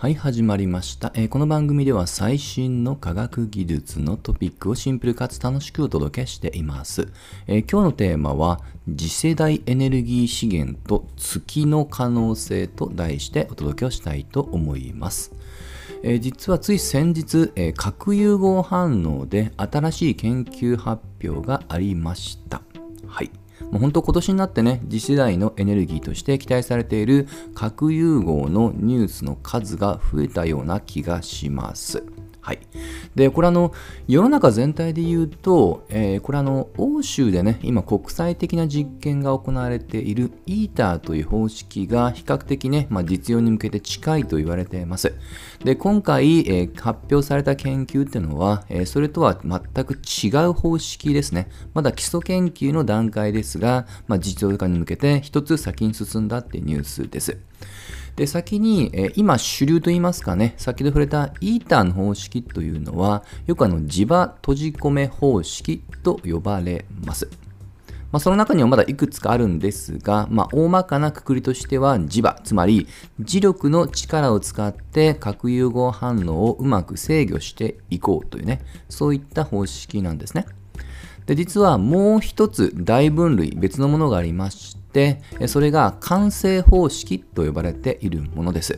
はい、始まりました、えーこの番組では最新の科学技術のトピックをシンプルかつ楽しくお届けしています。えー今日のテーマは次世代エネルギー資源と月の可能性と題してお届けをしたいと思います。えー実はつい先日、えー核融合反応で新しい研究発表がありました。はい。もう本当今年になってね、次世代のエネルギーとして期待されている核融合のニュースの数が増えたような気がします。はい。で、これあの、世の中全体で言うと、えーこれあの、欧州でね、今国際的な実験が行われている ITER という方式が比較的ね、まあ、実用に向けて近いと言われています。で、今回、えー発表された研究っていうのは、えーそれとは全く違う方式ですね。まだ基礎研究の段階ですが、まあ、実用化に向けて一つ先に進んだっていうニュースです。で先に、え今主流といいますかね先ほど触れたイーターの方式というのはよくあの磁場閉じ込め方式と呼ばれます。まあ、その中にはまだいくつかあるんですが、まあ、大まかなくくりとしては磁場つまり磁力の力を使って核融合反応をうまく制御していこうというねそういった方式なんですね。で実はもう一つ大分類別のものがありましてそれが完成方式と呼ばれているものです。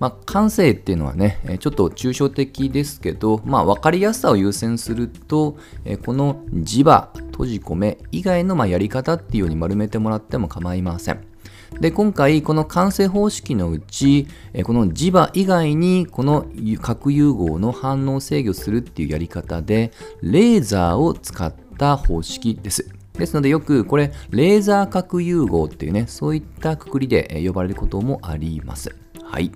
まあ、感性っていうのはね、ちょっと抽象的ですけど、まあ、分かりやすさを優先すると、この磁場、閉じ込め以外のまやり方っていうように丸めてもらっても構いません。で、今回、この完成方式のうち、この磁場以外に、この核融合の反応を制御するっていうやり方で、レーザーを使った方式です。ですので、よくこれ、レーザー核融合っていうね、そういったくくりで呼ばれることもあります。はい。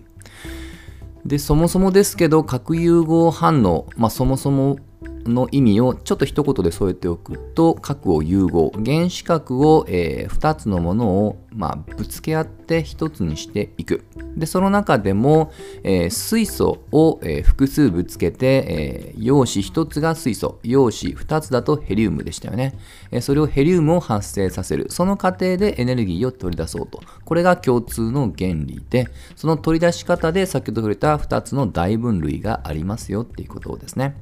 で、そもそもですけど、核融合反応、まあ、そもそもの意味をちょっと一言で添えておくと、核を融合、原子核を、え2つのものを、まあ、ぶつけ合って1つにしていく。で、その中でも、えー水素を、えー複数ぶつけて、えー陽子1つが水素、陽子2つだとヘリウムでしたよね。えーそれをヘリウムを発生させる。その過程でエネルギーを取り出そうと。これが共通の原理で、その取り出し方で先ほど触れた2つの大分類がありますよっていうことですね。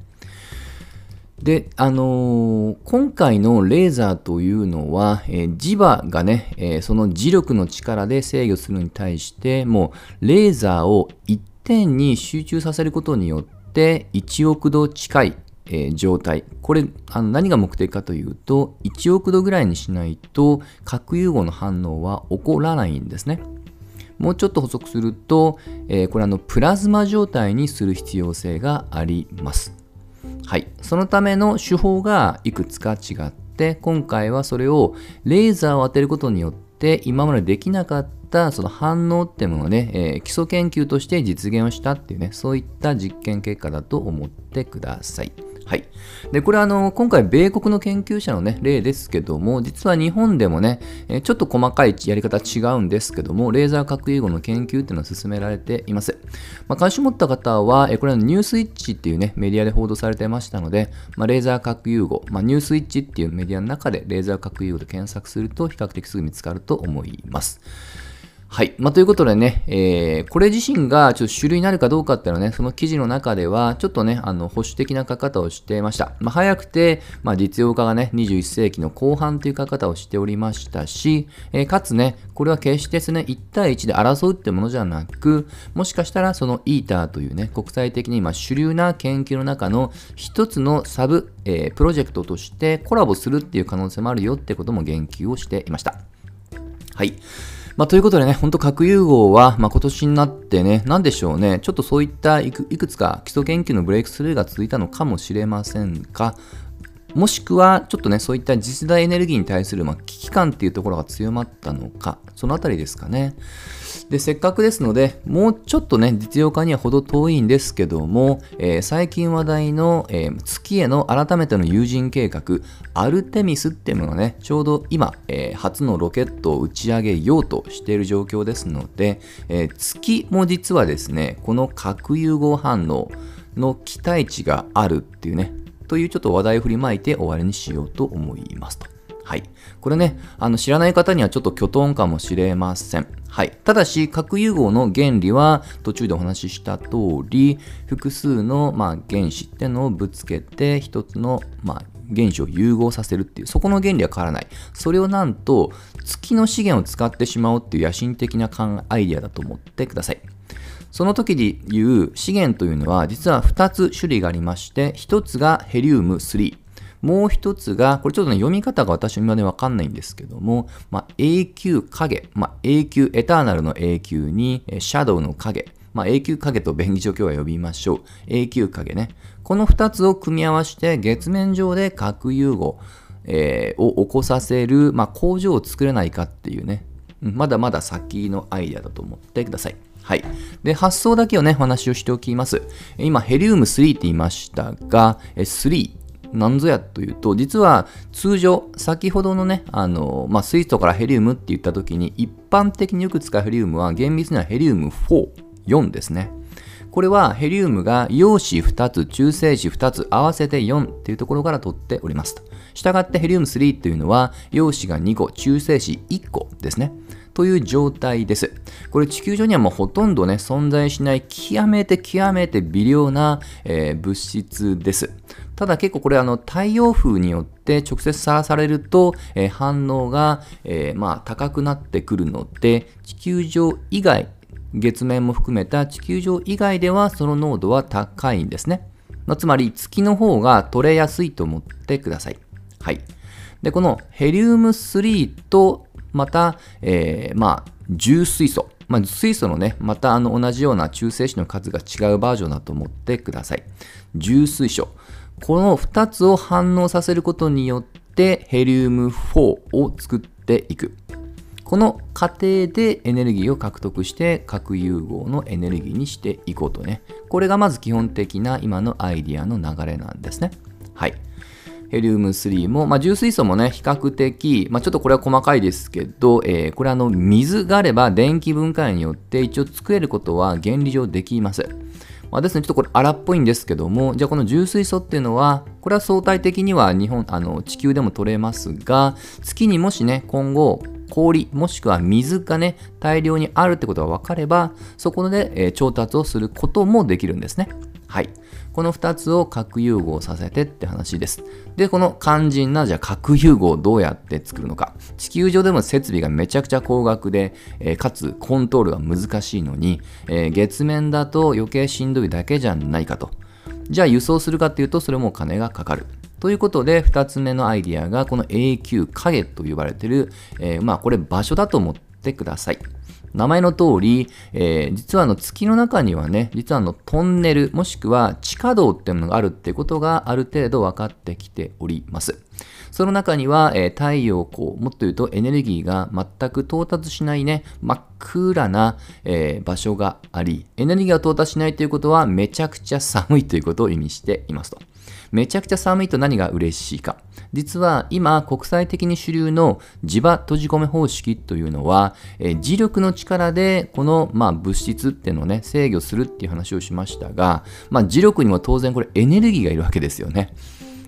で、あのー今回のレーザーというのは、えー磁場がね、えーその磁力の力で制御するに対して、もうレーザーを一点に集中させることによって、1億度近い、えー状態。これ、あの何が目的かというと、1億度ぐらいにしないと、核融合の反応は起こらないんですね。もうちょっと補足すると、えこれあのプラズマ状態にする必要性があります。はい、そのための手法がいくつか違って今回はそれをレーザーを当てることによって今までできなかったその反応ってものをね、えー基礎研究として実現をしたっていうねそういった実験結果だと思ってください。はい。で、これあの、今回、米国の研究者のね、例ですけども、実は日本でもね、ちょっと細かいやり方違うんですけども、レーザー核融合の研究っていうのは進められています。まあ、関心持った方は、これはニュースイッチっていうね、メディアで報道されてましたので、まあ、レーザー核融合、まあ、ニュースイッチっていうメディアの中で、レーザー核融合で検索すると、比較的すぐ見つかると思います。はい。まあ、ということでね、えーこれ自身がちょっと主流になるかどうかっていうのはね、その記事の中では、ちょっとね、あの保守的な書き方をしていました。まあ、早くて、まあ、実用化がね、21世紀の後半という書き方をしておりましたし、えーかつね、これは決してですね、1対1で争うってものじゃなく、もしかしたらそのイーターというね、国際的に今主流な研究の中の一つのサブ、えープロジェクトとしてコラボするっていう可能性もあるよってことも言及をしていました。はい。まあ、ということでね、本当核融合は、まあ、今年になってね、なんでしょうね、ちょっとそういったいくいくつか基礎研究のブレイクスルーが続いたのかもしれませんが、もしくは、ちょっとね、そういった次世代エネルギーに対する、まあ、危機感っていうところが強まったのか、そのあたりですかね。で、せっかくですので、もうちょっとね、実用化には程遠いんですけども、えー最近話題の、えー月への改めての有人計画、アルテミスっていうものがね、ちょうど今、えー初のロケットを打ち上げようとしている状況ですので、え月も実はですね、この核融合反応の期待値があるっていうね、というちょっと話題を振りまいて終わりにしようと思いますと。はい。これね、あの知らない方にはちょっと巨頭かもしれません。はい。ただし、核融合の原理は途中でお話しした通り、複数の、まあ、原子ってのをぶつけて、一つの、まあ、原子を融合させるっていう、そこの原理は変わらない。それをなんと、月の資源を使ってしまおうっていう野心的なアイデアだと思ってください。その時で言う資源というのは、実は2つ種類がありまして、1つがヘリウム3。もう一つが、これちょっとね、読み方が私今でわかんないんですけども、まあ、永久影、まあ、永久、エターナルの永久に、シャドウの影、まあ、永久影と便宜上今日は呼びましょう。永久影ね。この二つを組み合わせて月面上で核融合、えー、を起こさせる、まあ、工場を作れないかっていうね、まだまだ先のアイデアだと思ってください。はい。で、発想だけをね、お話をしておきます。今、ヘリウム3って言いましたが、3、なんぞやというと、実は通常、先ほどのね、あの、まあ、水素からヘリウムって言った時に、一般的によく使うヘリウムは厳密にはヘリウム4、4ですね。これはヘリウムが陽子2つ、中性子2つ合わせて4っていうところから取っておりますと。したがってヘリウム3というのは陽子が2個、中性子1個ですね。という状態です。これ地球上にはもうほとんどね、存在しない極めて極めて微量な、えー、物質です。ただ結構これあの太陽風によって直接さらされると、えー、反応が、えー、まあ高くなってくるので地球上以外月面も含めた地球上以外ではその濃度は高いんですね。つまり月の方が取れやすいと思ってください。はい。で、このヘリウム3とまた、えー、まあ、重水素。まあ、水素のね、またあの同じような中性子の数が違うバージョンだと思ってください。重水素。この2つを反応させることによってヘリウム4を作っていく。この過程でエネルギーを獲得して核融合のエネルギーにしていこうとね。これがまず基本的な今のアイディアの流れなんですね。はい。ヘリウム3も、まあ、重水素もね、比較的、まあ、ちょっとこれは細かいですけど、えー、これあの、水があれば電気分解によって一応作れることは原理上できます。まあ、ですね、ちょっとこれ荒っぽいんですけども、じゃあこの重水素っていうのは、これは相対的には日本、あの、地球でも取れますが、月にもしね、今後、氷もしくは水がね、大量にあるってことが分かれば、そこで、えー、調達をすることもできるんですね。はい。この2つを核融合させてって話です。で、この肝心な、じゃあ核融合をどうやって作るのか。地球上でも設備がめちゃくちゃ高額で、えー、かつコントロールが難しいのに、えー、月面だと余計しんどいだけじゃないかと。じゃあ輸送するかっていうと、それも金がかかる。ということで、2つ目のアイディアが、この永久影と呼ばれてる、えー、まあ、これ場所だと思ってください。名前の通り、えー、実はあの月の中にはね、実はあのトンネル、もしくは地下道っていうのがあるってことがある程度分かってきております。その中には、えー、太陽光、もっと言うとエネルギーが全く到達しないね、真っ暗な、えー、場所があり、エネルギーが到達しないということはめちゃくちゃ寒いということを意味していますと。めちゃくちゃ寒いと何が嬉しいか。実は今国際的に主流の磁場閉じ込め方式というのは、えー、磁力の力でこの、まあ、物質っていうのをね制御するっていう話をしましたが、まあ、磁力にも当然これエネルギーがいるわけですよね。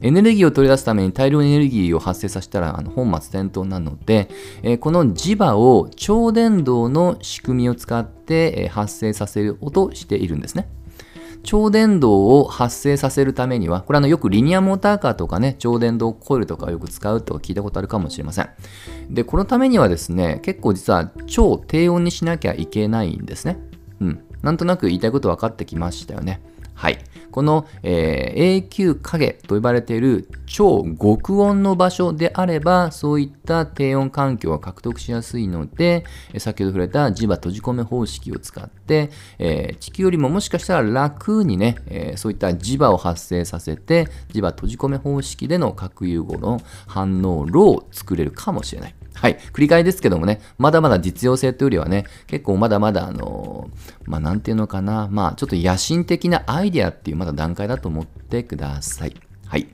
エネルギーを取り出すために大量エネルギーを発生させたらあの本末転倒なので、えー、この磁場を超電導の仕組みを使って、えー、発生させるとしているんですね。超電導を発生させるためには、これあのよくリニアモーターカーとかね、超電導コイルとかよく使うと聞いたことあるかもしれません。で、このためにはですね、結構実は超低温にしなきゃいけないんですね。うん。なんとなく言いたいこと分かってきましたよね。はい。この、えー、永久影と呼ばれている超極温の場所であれば、そういった低温環境を獲得しやすいので、先ほど触れた磁場閉じ込め方式を使って、えー、地球よりももしかしたら楽にね、えー、そういった磁場を発生させて、磁場閉じ込め方式での核融合の反応炉を作れるかもしれない。はい。繰り返ですけどもね、まだまだ実用性というよりはね、結構まだまだあの、まあなんていうのかな、まあちょっと野心的なアイデアっていうまだ段階だと思ってください。はい。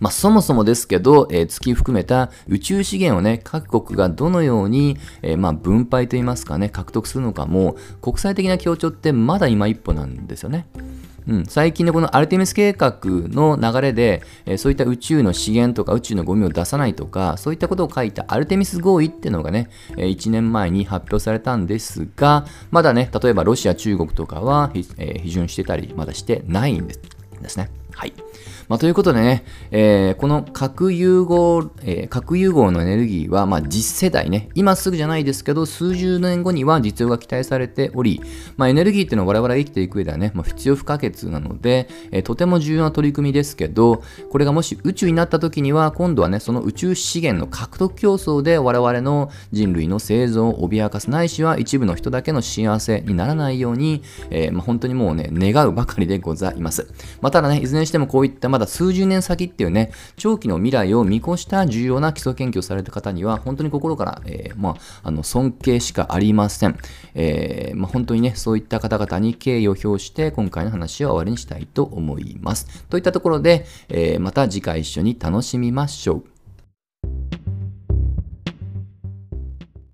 まあ、そもそもですけど、えー、月含めた宇宙資源をね、各国がどのように、えー、まあ、分配といいますかね、獲得するのかも、国際的な協調ってまだ今一歩なんですよね。うん、最近のこのアルテミス計画の流れで、えー、そういった宇宙の資源とか宇宙のゴミを出さないとか、そういったことを書いたアルテミス合意っていうのがね、えー、1年前に発表されたんですが、まだね、例えばロシア、中国とかは、え、批准してたり、まだしてないんですね。はい。まあ、ということでね、えー、この核融合、えー、核融合のエネルギーは、まあ、実世代ね、今すぐじゃないですけど、数十年後には実用が期待されており、まあ、エネルギーっていうのは我々が生きていく上ではね、まあ、必要不可欠なので、えー、とても重要な取り組みですけど、これがもし宇宙になった時には、今度はね、その宇宙資源の獲得競争で我々の人類の生存を脅かすないしは一部の人だけの幸せにならないように、えーまあ、本当にもうね、願うばかりでございます。まあ、ただね、いずれにしてもこういったまだ数十年先っていうね、長期の未来を見越した重要な基礎研究をされた方には、本当に心から、えー、まあ、あの尊敬しかありません。えー、まあ、本当にね、そういった方々に敬意を表して、今回の話は終わりにしたいと思います。といったところで、えー、また次回一緒に楽しみましょう。